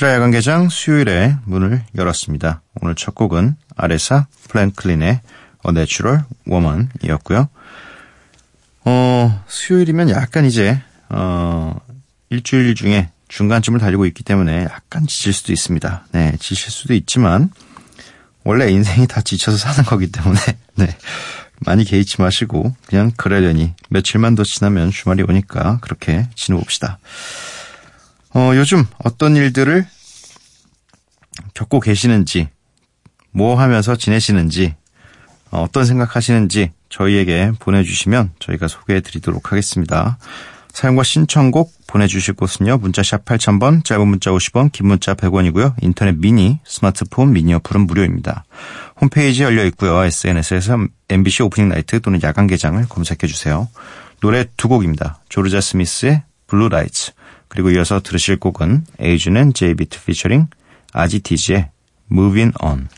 야간 개장 수요일에 문을 열었습니다. 오늘 첫 곡은 아레사 플랭클린의 A Natural Woman이었고요. 어, 수요일이면 약간 이제 어, 일주일 중에 중간쯤을 달리고 있기 때문에 약간 지칠 수도 있습니다. 네, 지칠 수도 있지만 원래 인생이 다 지쳐서 사는 거기 때문에 네. 많이 개의치 마시고 그냥 그러려니 며칠만 더 지나면 주말이 오니까 그렇게 지내봅시다. 어, 요즘 어떤 일들을 겪고 계시는지, 뭐 하면서 지내시는지, 어, 어떤 생각하시는지 저희에게 보내주시면 저희가 소개해 드리도록 하겠습니다. 사용과 신청곡 보내주실 곳은요. 문자샵 8000번, 짧은 문자 50원, 긴 문자 100원이고요. 인터넷 미니, 스마트폰 미니 어플은 무료입니다. 홈페이지 열려 있고요. SNS에서 MBC 오프닝 나이트 또는 야간 개장을 검색해 주세요. 노래 두 곡입니다. 조르자 스미스의 Blue Lights 그리고 이어서 들으실 곡은 에이준 제이비트 피처링 아지티즈의 Moving On.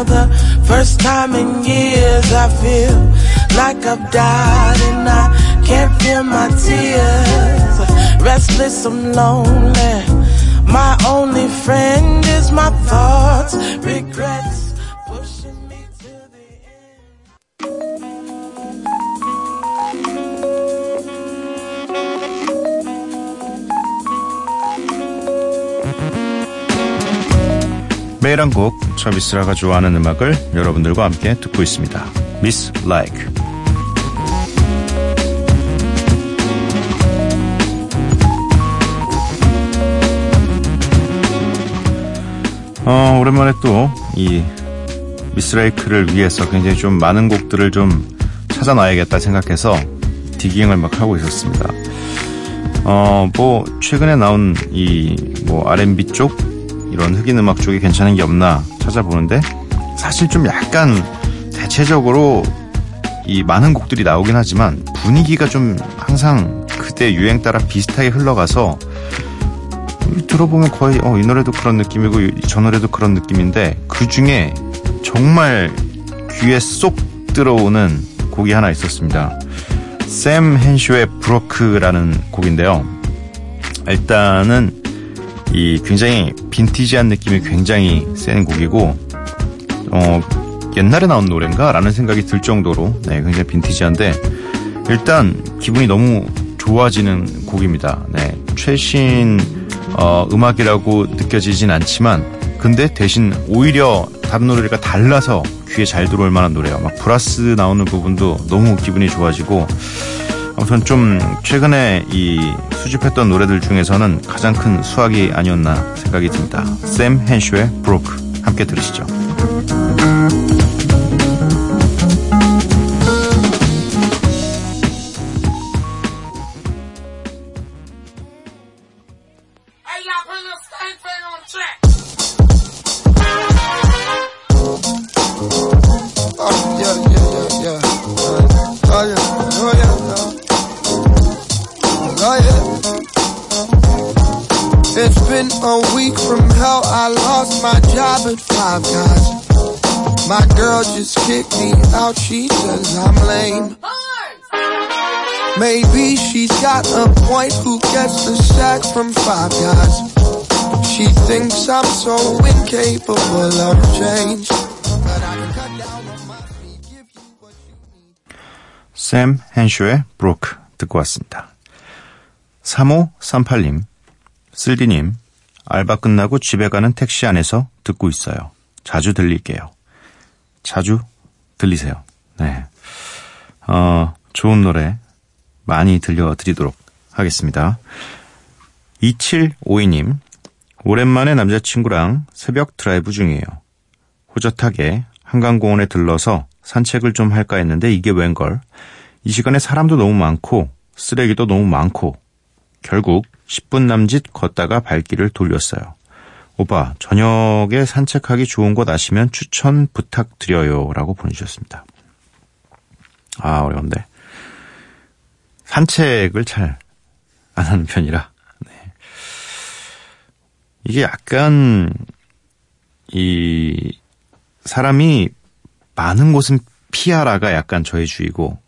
For the first time in years. I feel like I've died and I can't feel my tears. Restless, I'm lonely. My only friend is my thoughts, regrets, 매일 한 곡, 저 미스라가 좋아하는 음악을 여러분들과 함께 듣고 있습니다. Miss Like. 어, 오랜만에 또 이 미스라이크를 위해서 굉장히 좀 많은 곡들을 좀 찾아놔야겠다 생각해서 디깅을 막 하고 있었습니다. 어, 뭐, 최근에 나온 이, 뭐, R&B 쪽, 이런 흑인 음악 쪽이 괜찮은 게 없나 찾아보는데, 사실 좀 약간, 대체적으로, 이 많은 곡들이 나오긴 하지만, 분위기가 좀 항상 그때 유행 따라 비슷하게 흘러가서, 들어보면 거의, 어, 이 노래도 그런 느낌이고, 이- 저 노래도 그런 느낌인데, 그 중에 정말 귀에 쏙 들어오는 곡이 하나 있었습니다. 샘 헨쇼의 브로크라는 곡인데요. 일단은 이 굉장히 빈티지한 느낌이 굉장히 센 곡이고 어 옛날에 나온 노래인가 라는 생각이 들 정도로 네, 굉장히 빈티지한데 일단 기분이 너무 좋아지는 곡입니다. 네, 최신 어, 음악이라고 느껴지진 않지만 근데 대신 오히려 다른 노래가 달라서 귀에 잘 들어올 만한 노래예요. 막 브라스 나오는 부분도 너무 기분이 좋아지고 아무튼 좀 최근에 이 수집했던 노래들 중에서는 가장 큰 수확이 아니었나 생각이 듭니다. 샘 헨슈의 브로크 함께 들으시죠. Five Guys? She thinks I'm so incapable of change. But I can cut down on my feet, give you what you need. 샘 헨쇼의 브로크 듣고 왔습니다. 3538님, 쓸디님, 알바 끝나고 집에 가는 택시 안에서 듣고 있어요. 자주 들릴게요. 자주 들리세요. 네. 어, 좋은 노래 많이 들려드리도록 하겠습니다. 2752님, 오랜만에 남자친구랑 새벽 드라이브 중이에요. 호젓하게 한강공원에 들러서 산책을 좀 할까 했는데 이게 웬걸. 이 시간에 사람도 너무 많고 쓰레기도 너무 많고 결국 10분 남짓 걷다가 발길을 돌렸어요. 오빠, 저녁에 산책하기 좋은 곳 아시면 추천 부탁드려요. 라고 보내주셨습니다. 아, 어려운데. 산책을 잘 안 하는 편이라. 네. 이게 약간, 이, 사람이 많은 곳은 피하라가 약간 저의 주의고,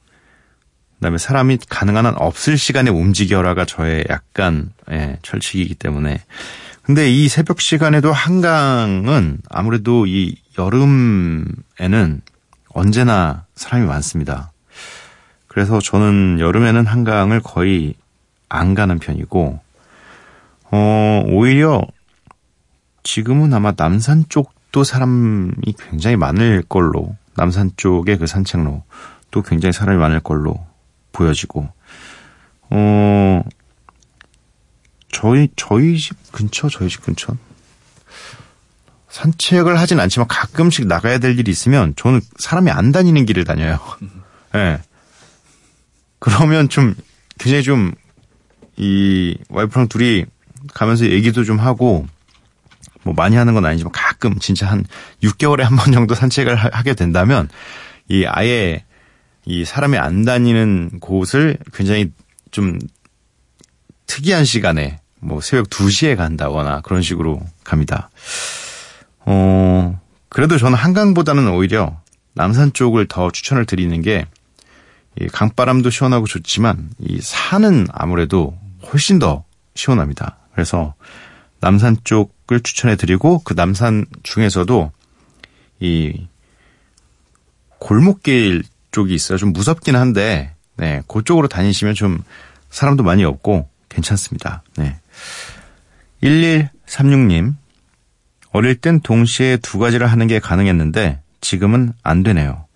그다음에 사람이 가능한 한 없을 시간에 움직여라가 저의 약간 예, 철칙이기 때문에 근데 이 새벽 시간에도 한강은 아무래도 이 여름에는 언제나 사람이 많습니다. 그래서 저는 여름에는 한강을 거의 안 가는 편이고 어 오히려 지금은 아마 남산 쪽도 사람이 굉장히 많을 걸로 남산 쪽의 그 산책로도 굉장히 사람이 많을 걸로 보여지고, 어, 저희, 저희 집 근처, 저희 집 근처. 산책을 하진 않지만 가끔씩 나가야 될 일이 있으면 저는 사람이 안 다니는 길을 다녀요. 예. 네. 그러면 좀, 굉장히 좀, 이, 와이프랑 둘이 가면서 얘기도 좀 하고, 뭐 많이 하는 건 아니지만 가끔 진짜 한 6개월에 한 번 정도 산책을 하게 된다면, 이 아예 이 사람이 안 다니는 곳을 굉장히 좀 특이한 시간에 뭐 새벽 2시에 간다거나 그런 식으로 갑니다. 어, 그래도 저는 한강보다는 오히려 남산 쪽을 더 추천을 드리는 게 강바람도 시원하고 좋지만 이 산은 아무래도 훨씬 더 시원합니다. 그래서 남산 쪽을 추천해 드리고 그 남산 중에서도 이 골목길 쪽이 있어요. 좀 무섭긴 한데, 네, 그쪽으로 다니시면 좀 사람도 많이 없고 괜찮습니다. 네. 1136님, 어릴 땐 동시에 두 가지를 하는 게 가능했는데 지금은 안 되네요.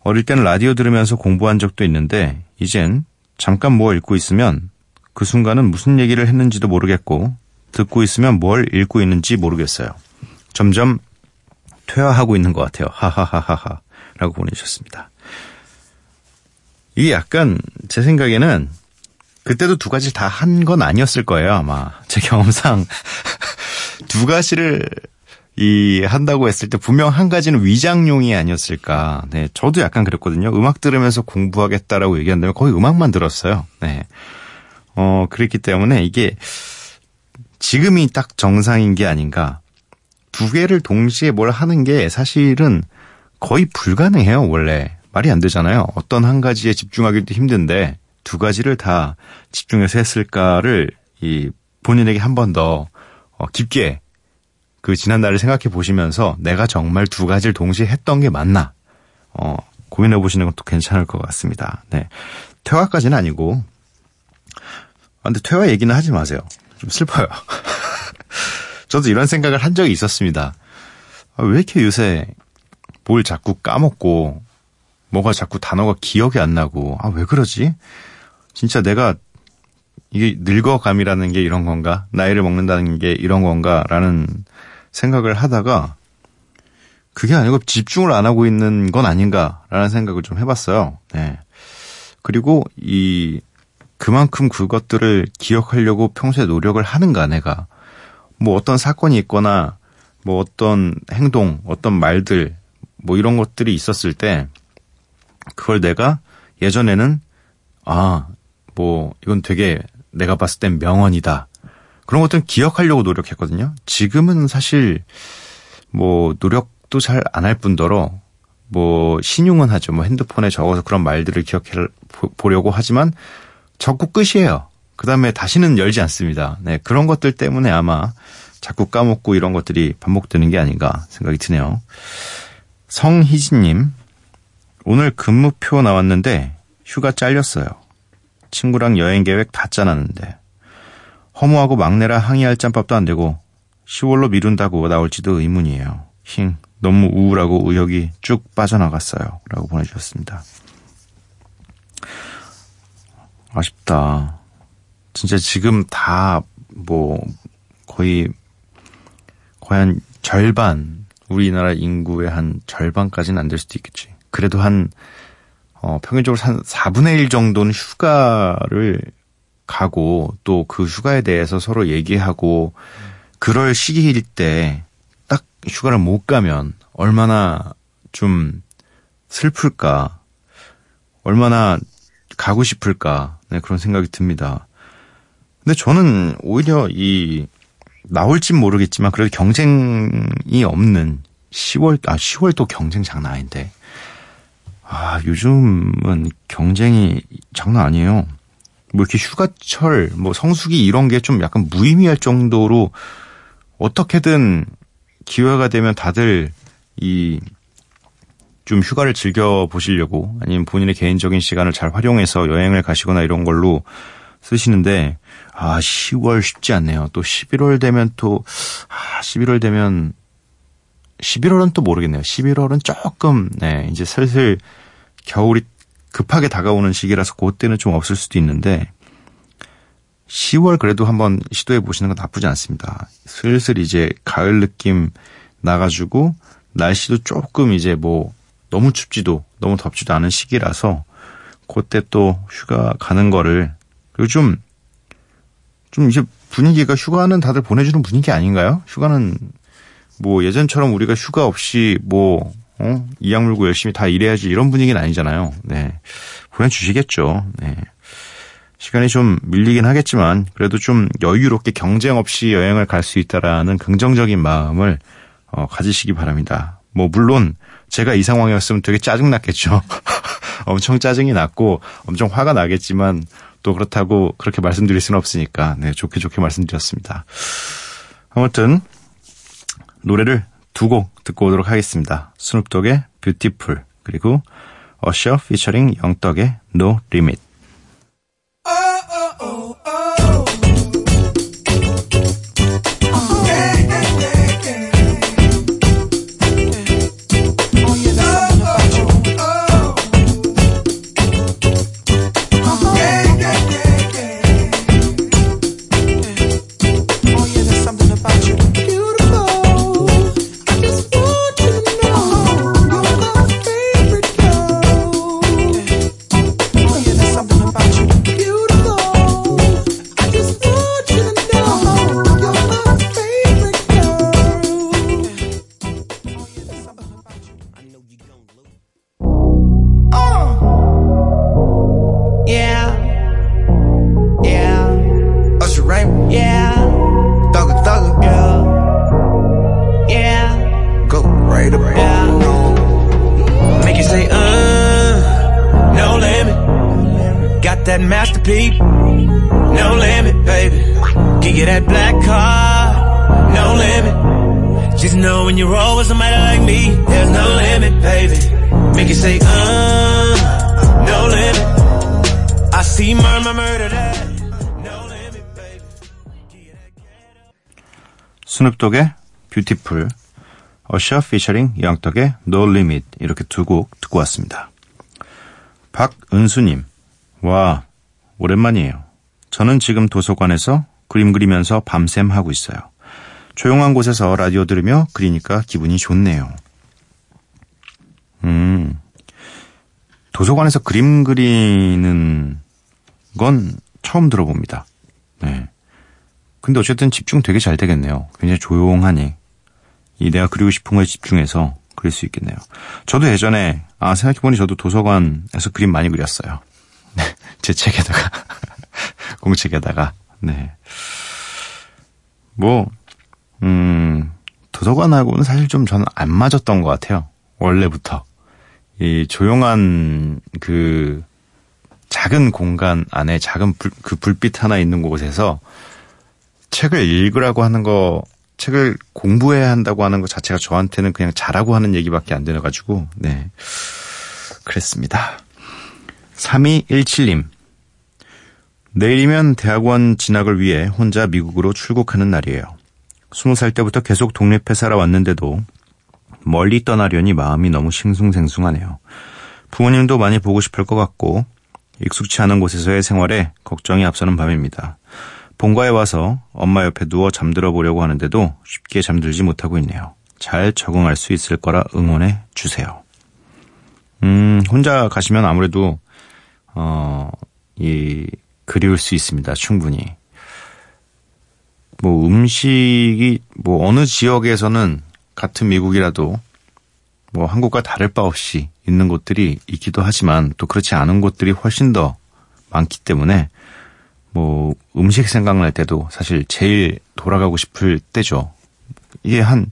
어릴 땐 라디오 들으면서 공부한 적도 있는데 이젠 잠깐 뭐 읽고 있으면 그 순간은 무슨 얘기를 했는지도 모르겠고 듣고 있으면 뭘 읽고 있는지 모르겠어요. 점점 퇴화하고 있는 것 같아요. 하하하하하 라고 보내주셨습니다. 이게 약간 제 생각에는 그때도 두 가지를 다한 건 아니었을 거예요, 아마. 제 경험상 두 가지를 이 한다고 했을 때 분명 한 가지는 위장용이 아니었을까. 네, 저도 약간 그랬거든요. 음악 들으면서 공부하겠다라고 얘기한다면 거의 음악만 들었어요. 네. 어, 그랬기 때문에 이게 지금이 딱 정상인 게 아닌가. 두 개를 동시에 뭘 하는 게 사실은 거의 불가능해요, 원래. 말이 안 되잖아요. 어떤 한 가지에 집중하기도 힘든데 두 가지를 다 집중해서 했을까를 이 본인에게 한 번더 어, 깊게 그 지난 날을 생각해 보시면서 내가 정말 두 가지를 동시에 했던 게 맞나 어, 고민해 보시는 것도 괜찮을 것 같습니다. 네. 퇴화까지는 아니고 아, 근데 퇴화 얘기는 하지 마세요. 좀 슬퍼요. 저도 이런 생각을 한 적이 있었습니다. 아, 왜 이렇게 요새 뭘 자꾸 까먹고 뭐가 자꾸 단어가 기억이 안 나고 아 왜 그러지? 진짜 내가 이게 늙어감이라는 게 이런 건가? 나이를 먹는다는 게 이런 건가? 라는 생각을 하다가 그게 아니고 집중을 안 하고 있는 건 아닌가라는 생각을 좀 해봤어요. 네. 그리고 이 그만큼 그것들을 기억하려고 평소에 노력을 하는가 내가 뭐 어떤 사건이 있거나 뭐 어떤 행동, 어떤 말들 뭐 이런 것들이 있었을 때 그걸 내가 예전에는 아, 뭐 이건 되게 내가 봤을 땐 명언이다. 그런 것들은 기억하려고 노력했거든요. 지금은 사실 뭐 노력도 잘 안 할 뿐더러 뭐 신용은 하죠. 뭐 핸드폰에 적어서 그런 말들을 기억해 보려고 하지만 적고 끝이에요. 그 다음에 다시는 열지 않습니다. 네, 그런 것들 때문에 아마 자꾸 까먹고 이런 것들이 반복되는 게 아닌가 생각이 드네요. 성희진님, 오늘 근무표 나왔는데 휴가 잘렸어요. 친구랑 여행 계획 다 짜놨는데 허무하고 막내라 항의할 짬밥도 안 되고 10월로 미룬다고 나올지도 의문이에요. 힝, 너무 우울하고 의욕이 쭉 빠져나갔어요. 라고 보내주셨습니다. 아쉽다. 진짜 지금 다 뭐 거의 거의 한 절반 우리나라 인구의 한 절반까지는 안 될 수도 있겠지. 그래도 한 어, 평균적으로 한 4분의 1 정도는 휴가를 가고 또 그 휴가에 대해서 서로 얘기하고 그럴 시기일 때 딱 휴가를 못 가면 얼마나 좀 슬플까, 얼마나 가고 싶을까, 네, 그런 생각이 듭니다. 근데 저는 오히려 이, 나올진 모르겠지만 그래도 경쟁이 없는 10월, 아, 10월 또 경쟁 장난 아닌데. 아, 요즘은 경쟁이 장난 아니에요. 뭐 이렇게 휴가철, 뭐 성수기 이런 게 좀 약간 무의미할 정도로 어떻게든 기회가 되면 다들 이 좀 휴가를 즐겨 보시려고 아니면 본인의 개인적인 시간을 잘 활용해서 여행을 가시거나 이런 걸로 쓰시는데 아 10월 쉽지 않네요. 또 11월 되면 또 아, 11월 되면 11월은 또 모르겠네요. 11월은 조금 네 이제 슬슬 겨울이 급하게 다가오는 시기라서 그때는 좀 없을 수도 있는데 10월 그래도 한번 시도해 보시는 건 나쁘지 않습니다. 슬슬 이제 가을 느낌 나가지고 날씨도 조금 이제 뭐 너무 춥지도 너무 덥지도 않은 시기라서 그때 또 휴가 가는 거를 그리고 좀, 좀 이제 분위기가 휴가는 다들 보내주는 분위기 아닌가요? 휴가는 뭐 예전처럼 우리가 휴가 없이 뭐, 어? 이악 물고 열심히 다 일해야지 이런 분위기는 아니잖아요. 네. 보내주시겠죠. 네. 시간이 좀 밀리긴 하겠지만 그래도 좀 여유롭게 경쟁 없이 여행을 갈 수 있다라는 긍정적인 마음을 어, 가지시기 바랍니다. 뭐 물론 제가 이 상황이었으면 되게 짜증 났겠죠. 엄청 짜증이 났고 엄청 화가 나겠지만 또 그렇다고 그렇게 말씀드릴 수는 없으니까 네 좋게 좋게 말씀드렸습니다. 아무튼 노래를 두 곡 듣고 오도록 하겠습니다. 스눕독의 뷰티풀 그리고 어셔 피처링 영떡의 No Limit. You that black car, no limit. Just know when you roll with somebody like me, there's no limit, baby. Make you say, uh, no limit. I see murmur, murder that. 스눕독의 뷰티풀, 어셔 피처링 영떡의 No Limit 이렇게 두 곡 듣고 왔습니다. 박은수님, 와 오랜만이에요. 저는 지금 도서관에서 그림 그리면서 밤샘 하고 있어요. 조용한 곳에서 라디오 들으며 그리니까 기분이 좋네요. 음. 도서관에서 그림 그리는 건 처음 들어봅니다. 네. 근데 어쨌든 집중 되게 잘 되겠네요. 굉장히 조용하니. 이 내가 그리고 싶은 거에 집중해서 그릴 수 있겠네요. 저도 예전에, 아, 생각해보니 저도 도서관에서 그림 많이 그렸어요. 네. 제 책에다가. 공책에다가. 네. 뭐, 음, 도서관하고는 사실 좀 저는 안 맞았던 것 같아요. 원래부터. 이 조용한 그 작은 공간 안에 작은 불, 그 불빛 하나 있는 곳에서 책을 읽으라고 하는 거, 책을 공부해야 한다고 하는 것 자체가 저한테는 그냥 잘하고 하는 얘기밖에 안 되어가지고, 네. 그랬습니다. 3217님. 내일이면 대학원 진학을 위해 혼자 미국으로 출국하는 날이에요. 20살 때부터 계속 독립해 살아왔는데도 멀리 떠나려니 마음이 너무 싱숭생숭하네요. 부모님도 많이 보고 싶을 것 같고 익숙치 않은 곳에서의 생활에 걱정이 앞서는 밤입니다. 본가에 와서 엄마 옆에 누워 잠들어 보려고 하는데도 쉽게 잠들지 못하고 있네요. 잘 적응할 수 있을 거라 응원해 주세요. 음, 혼자 가시면 아무래도 어, 이 그리울 수 있습니다. 충분히. 뭐 음식이 뭐 어느 지역에서는 같은 미국이라도 뭐 한국과 다를 바 없이 있는 곳들이 있기도 하지만 또 그렇지 않은 곳들이 훨씬 더 많기 때문에 뭐 음식 생각날 때도 사실 제일 돌아가고 싶을 때죠. 이게 한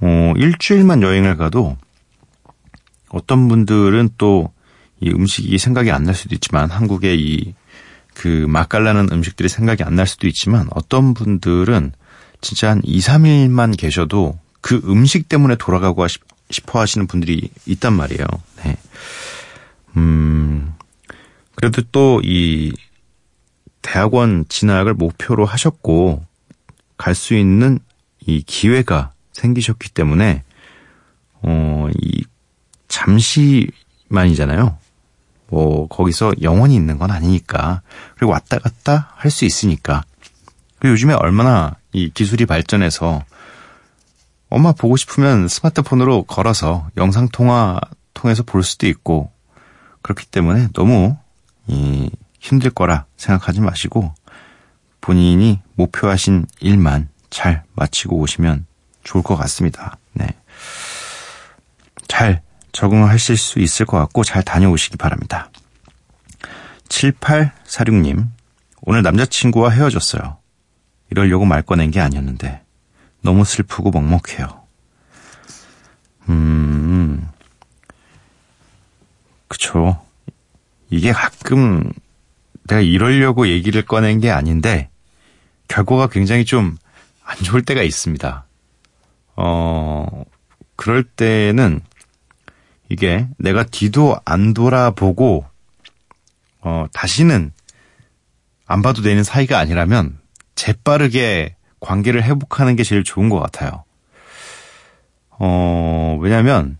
어, 일주일만 여행을 가도 어떤 분들은 또 이 음식이 생각이 안 날 수도 있지만 한국의 이 그 맛깔나는 음식들이 생각이 안 날 수도 있지만 어떤 분들은 진짜 한 2, 3일만 계셔도 그 음식 때문에 돌아가고 싶어 하시는 분들이 있단 말이에요. 네. 음, 그래도 또 이 대학원 진학을 목표로 하셨고 갈 수 있는 이 기회가 생기셨기 때문에 어, 이 잠시만이잖아요. 뭐 거기서 영원히 있는 건 아니니까 그리고 왔다 갔다 할 수 있으니까 그리고 요즘에 얼마나 이 기술이 발전해서 엄마 보고 싶으면 스마트폰으로 걸어서 영상 통화 통해서 볼 수도 있고 그렇기 때문에 너무 이 힘들 거라 생각하지 마시고 본인이 목표하신 일만 잘 마치고 오시면 좋을 것 같습니다. 네. 잘 적응하실 수 있을 것 같고 잘 다녀오시기 바랍니다. 7846님, 오늘 남자친구와 헤어졌어요. 이러려고 말 꺼낸 게 아니었는데 너무 슬프고 먹먹해요. 음, 그쵸. 이게 가끔 내가 이러려고 얘기를 꺼낸 게 아닌데 결과가 굉장히 좀 안 좋을 때가 있습니다. 어, 그럴 때는 이게 내가 뒤도 안 돌아보고 어, 다시는 안 봐도 되는 사이가 아니라면 재빠르게 관계를 회복하는 게 제일 좋은 것 같아요. 어, 왜냐면,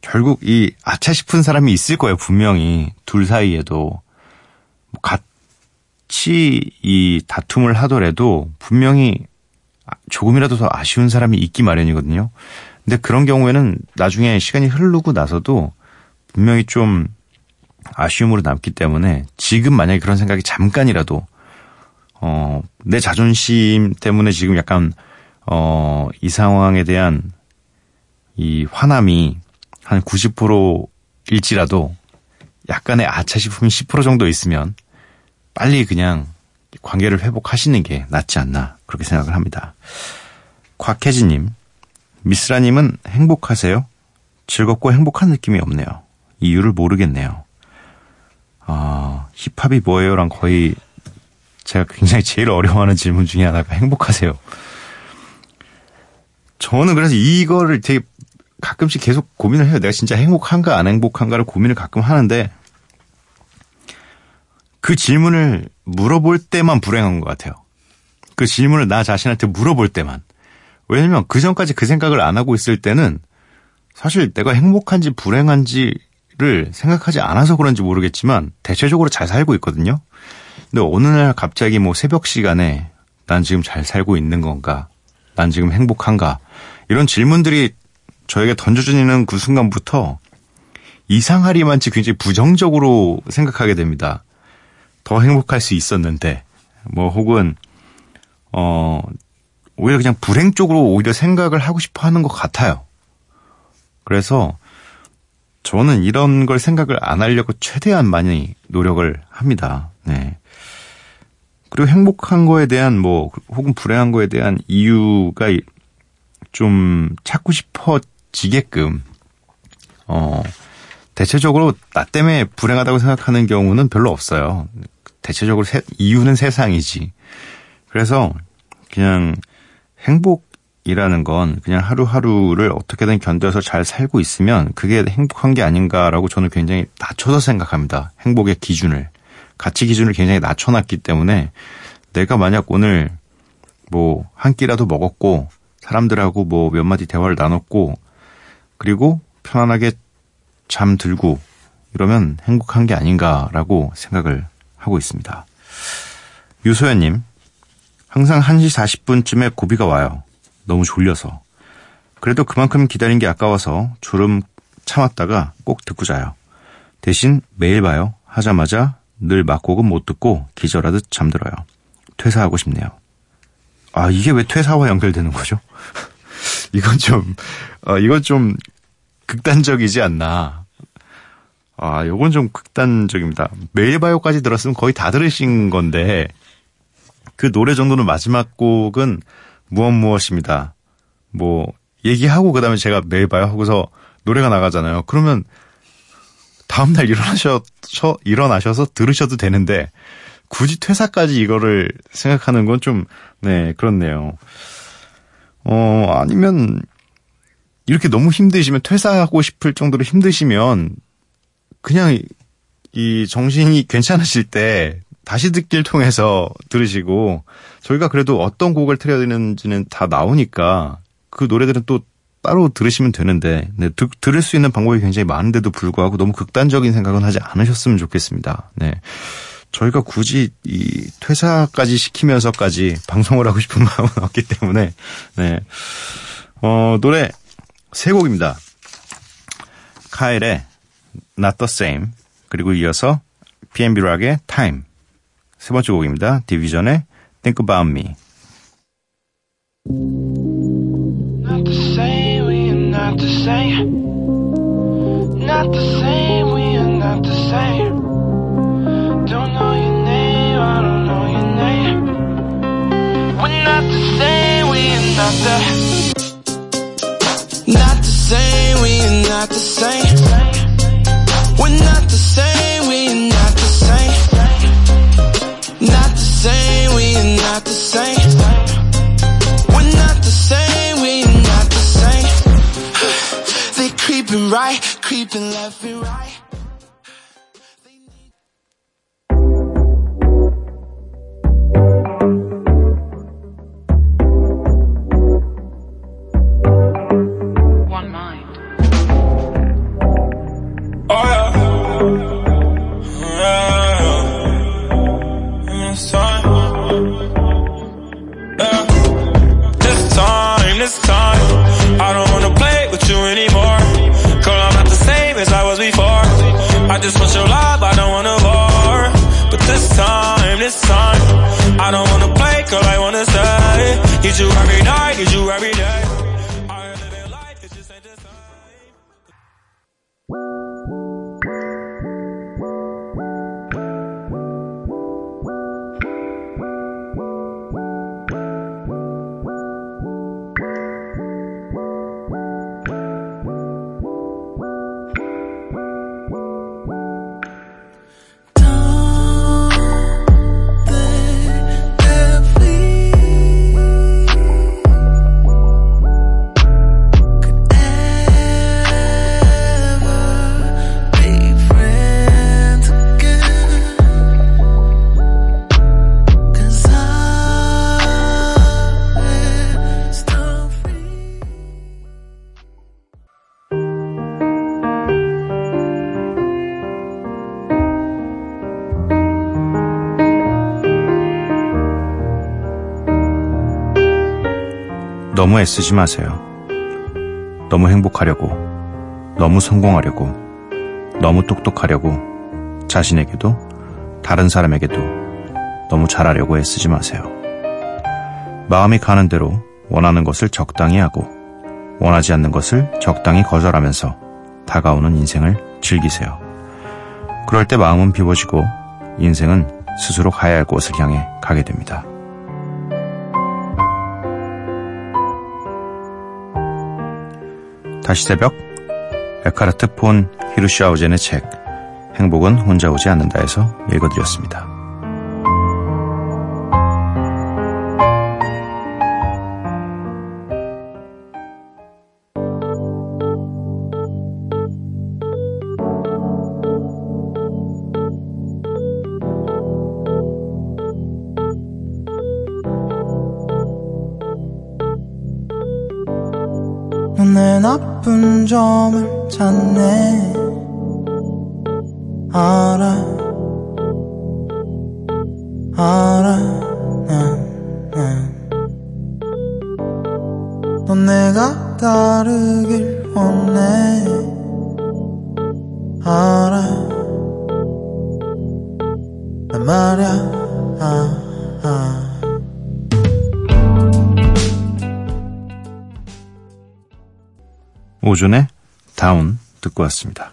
결국 이 아차 싶은 사람이 있을 거예요, 분명히. 둘 사이에도. 뭐 같이 이 다툼을 하더라도 분명히 조금이라도 더 아쉬운 사람이 있기 마련이거든요. 근데 그런 경우에는 나중에 시간이 흐르고 나서도 분명히 좀 아쉬움으로 남기 때문에 지금 만약에 그런 생각이 잠깐이라도 어, 내 자존심 때문에 지금 약간, 어, 이 상황에 대한 이 화남이 한 90%일지라도 약간의 아차 싶음이 10% 정도 있으면 빨리 그냥 관계를 회복하시는 게 낫지 않나 그렇게 생각을 합니다. 곽혜진님, 미스라님은 행복하세요? 즐겁고 행복한 느낌이 없네요. 이유를 모르겠네요. 아, 힙합이 뭐예요랑 거의 제가 굉장히 제일 어려워하는 질문 중에 하나가 행복하세요. 저는 그래서 이거를 되게 가끔씩 계속 고민을 해요. 내가 진짜 행복한가 안 행복한가를 고민을 가끔 하는데 그 질문을 물어볼 때만 불행한 것 같아요. 그 질문을 나 자신한테 물어볼 때만. 왜냐면 그 전까지 그 생각을 안 하고 있을 때는 사실 내가 행복한지 불행한지를 생각하지 않아서 그런지 모르겠지만 대체적으로 잘 살고 있거든요. 근데 어느 날 갑자기 뭐 새벽 시간에 난 지금 잘 살고 있는 건가? 난 지금 행복한가? 이런 질문들이 저에게 던져지는 그 순간부터 이상하리만치 굉장히 부정적으로 생각하게 됩니다. 더 행복할 수 있었는데, 뭐, 혹은, 어, 오히려 그냥 불행 쪽으로 오히려 생각을 하고 싶어 하는 것 같아요. 그래서 저는 이런 걸 생각을 안 하려고 최대한 많이 노력을 합니다. 네. 그리고 행복한 거에 대한 뭐, 혹은 불행한 거에 대한 이유가 좀 찾고 싶어지게끔, 어, 대체적으로 나 때문에 불행하다고 생각하는 경우는 별로 없어요. 대체적으로 세, 이유는 세상이지. 그래서 그냥 행복이라는 건 그냥 하루하루를 어떻게든 견뎌서 잘 살고 있으면 그게 행복한 게 아닌가라고 저는 굉장히 낮춰서 생각합니다. 행복의 기준을. 가치 기준을 굉장히 낮춰놨기 때문에 내가 만약 오늘 뭐 한 끼라도 먹었고 사람들하고 뭐 몇 마디 대화를 나눴고 그리고 편안하게 잠들고 이러면 행복한 게 아닌가라고 생각을 하고 있습니다. 유소연님, 항상 1시 40분쯤에 고비가 와요. 너무 졸려서. 그래도 그만큼 기다린 게 아까워서 졸음 참았다가 꼭 듣고 자요. 대신 매일 봐요. 하자마자 늘 막곡은 못 듣고 기절하듯 잠들어요. 퇴사하고 싶네요. 아, 이게 왜 퇴사와 연결되는 거죠? 이건 좀, 어, 이건 좀 극단적이지 않나. 아, 요건 좀 극단적입니다. 매일 봐요까지 들었으면 거의 다 들으신 건데, 그 노래 정도는 마지막 곡은 무엇 무엇입니다. 뭐, 얘기하고 그 다음에 제가 매일 봐요 하고서 노래가 나가잖아요. 그러면 다음날 일어나셔, 일어나셔서 들으셔도 되는데, 굳이 퇴사까지 이거를 생각하는 건 좀, 네, 그렇네요. 어, 아니면, 이렇게 너무 힘드시면 퇴사하고 싶을 정도로 힘드시면 그냥 이 정신이 괜찮으실 때 다시 듣기를 통해서 들으시고 저희가 그래도 어떤 곡을 틀어드리는지는 다 나오니까 그 노래들은 또 따로 들으시면 되는데 네, 드, 들을 수 있는 방법이 굉장히 많은데도 불구하고 너무 극단적인 생각은 하지 않으셨으면 좋겠습니다. 네. 저희가 굳이 이 퇴사까지 시키면서까지 방송을 하고 싶은 마음은 없기 때문에 네. 어, 노래 세 곡입니다. 카일의 Not the Same 그리고 이어서 B&B 락의 Time 세 번째 곡입니다. 디비전의 Think About Me Not the same, we are not the same. Not the same, we are not the same. Don't know your name, I don't know your name. We're not the same, we are not the. Not the same, we are not the same. Creeping left Need you every night, need you every day. 너무 애쓰지 마세요. 너무 행복하려고, 너무 성공하려고, 너무 똑똑하려고, 자신에게도, 다른 사람에게도 너무 잘하려고 애쓰지 마세요. 마음이 가는 대로 원하는 것을 적당히 하고, 원하지 않는 것을 적당히 거절하면서 다가오는 인생을 즐기세요. 그럴 때 마음은 비워지고, 인생은 스스로 가야 할 곳을 향해 가게 됩니다. 다시 새벽 에카르트 폰 히르샤우젠의 책 행복은 혼자 오지 않는다에서 읽어드렸습니다. 점을 찾네 오존의 다운 듣고 왔습니다.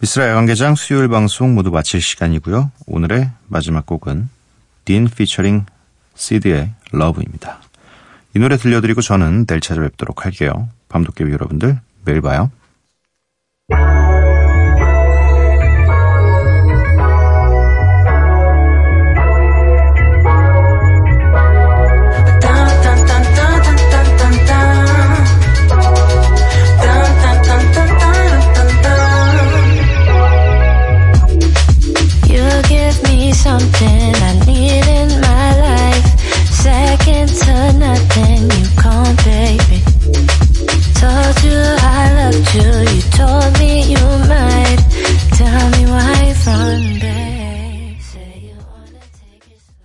미스라 야간개장 수요일 방송 모두 마칠 시간이고요. 오늘의 마지막 곡은 딘 피처링 시드의 러브입니다. 이 노래 들려드리고 저는 내일 찾아뵙도록 할게요. 밤도깨비 여러분들 매일 봐요.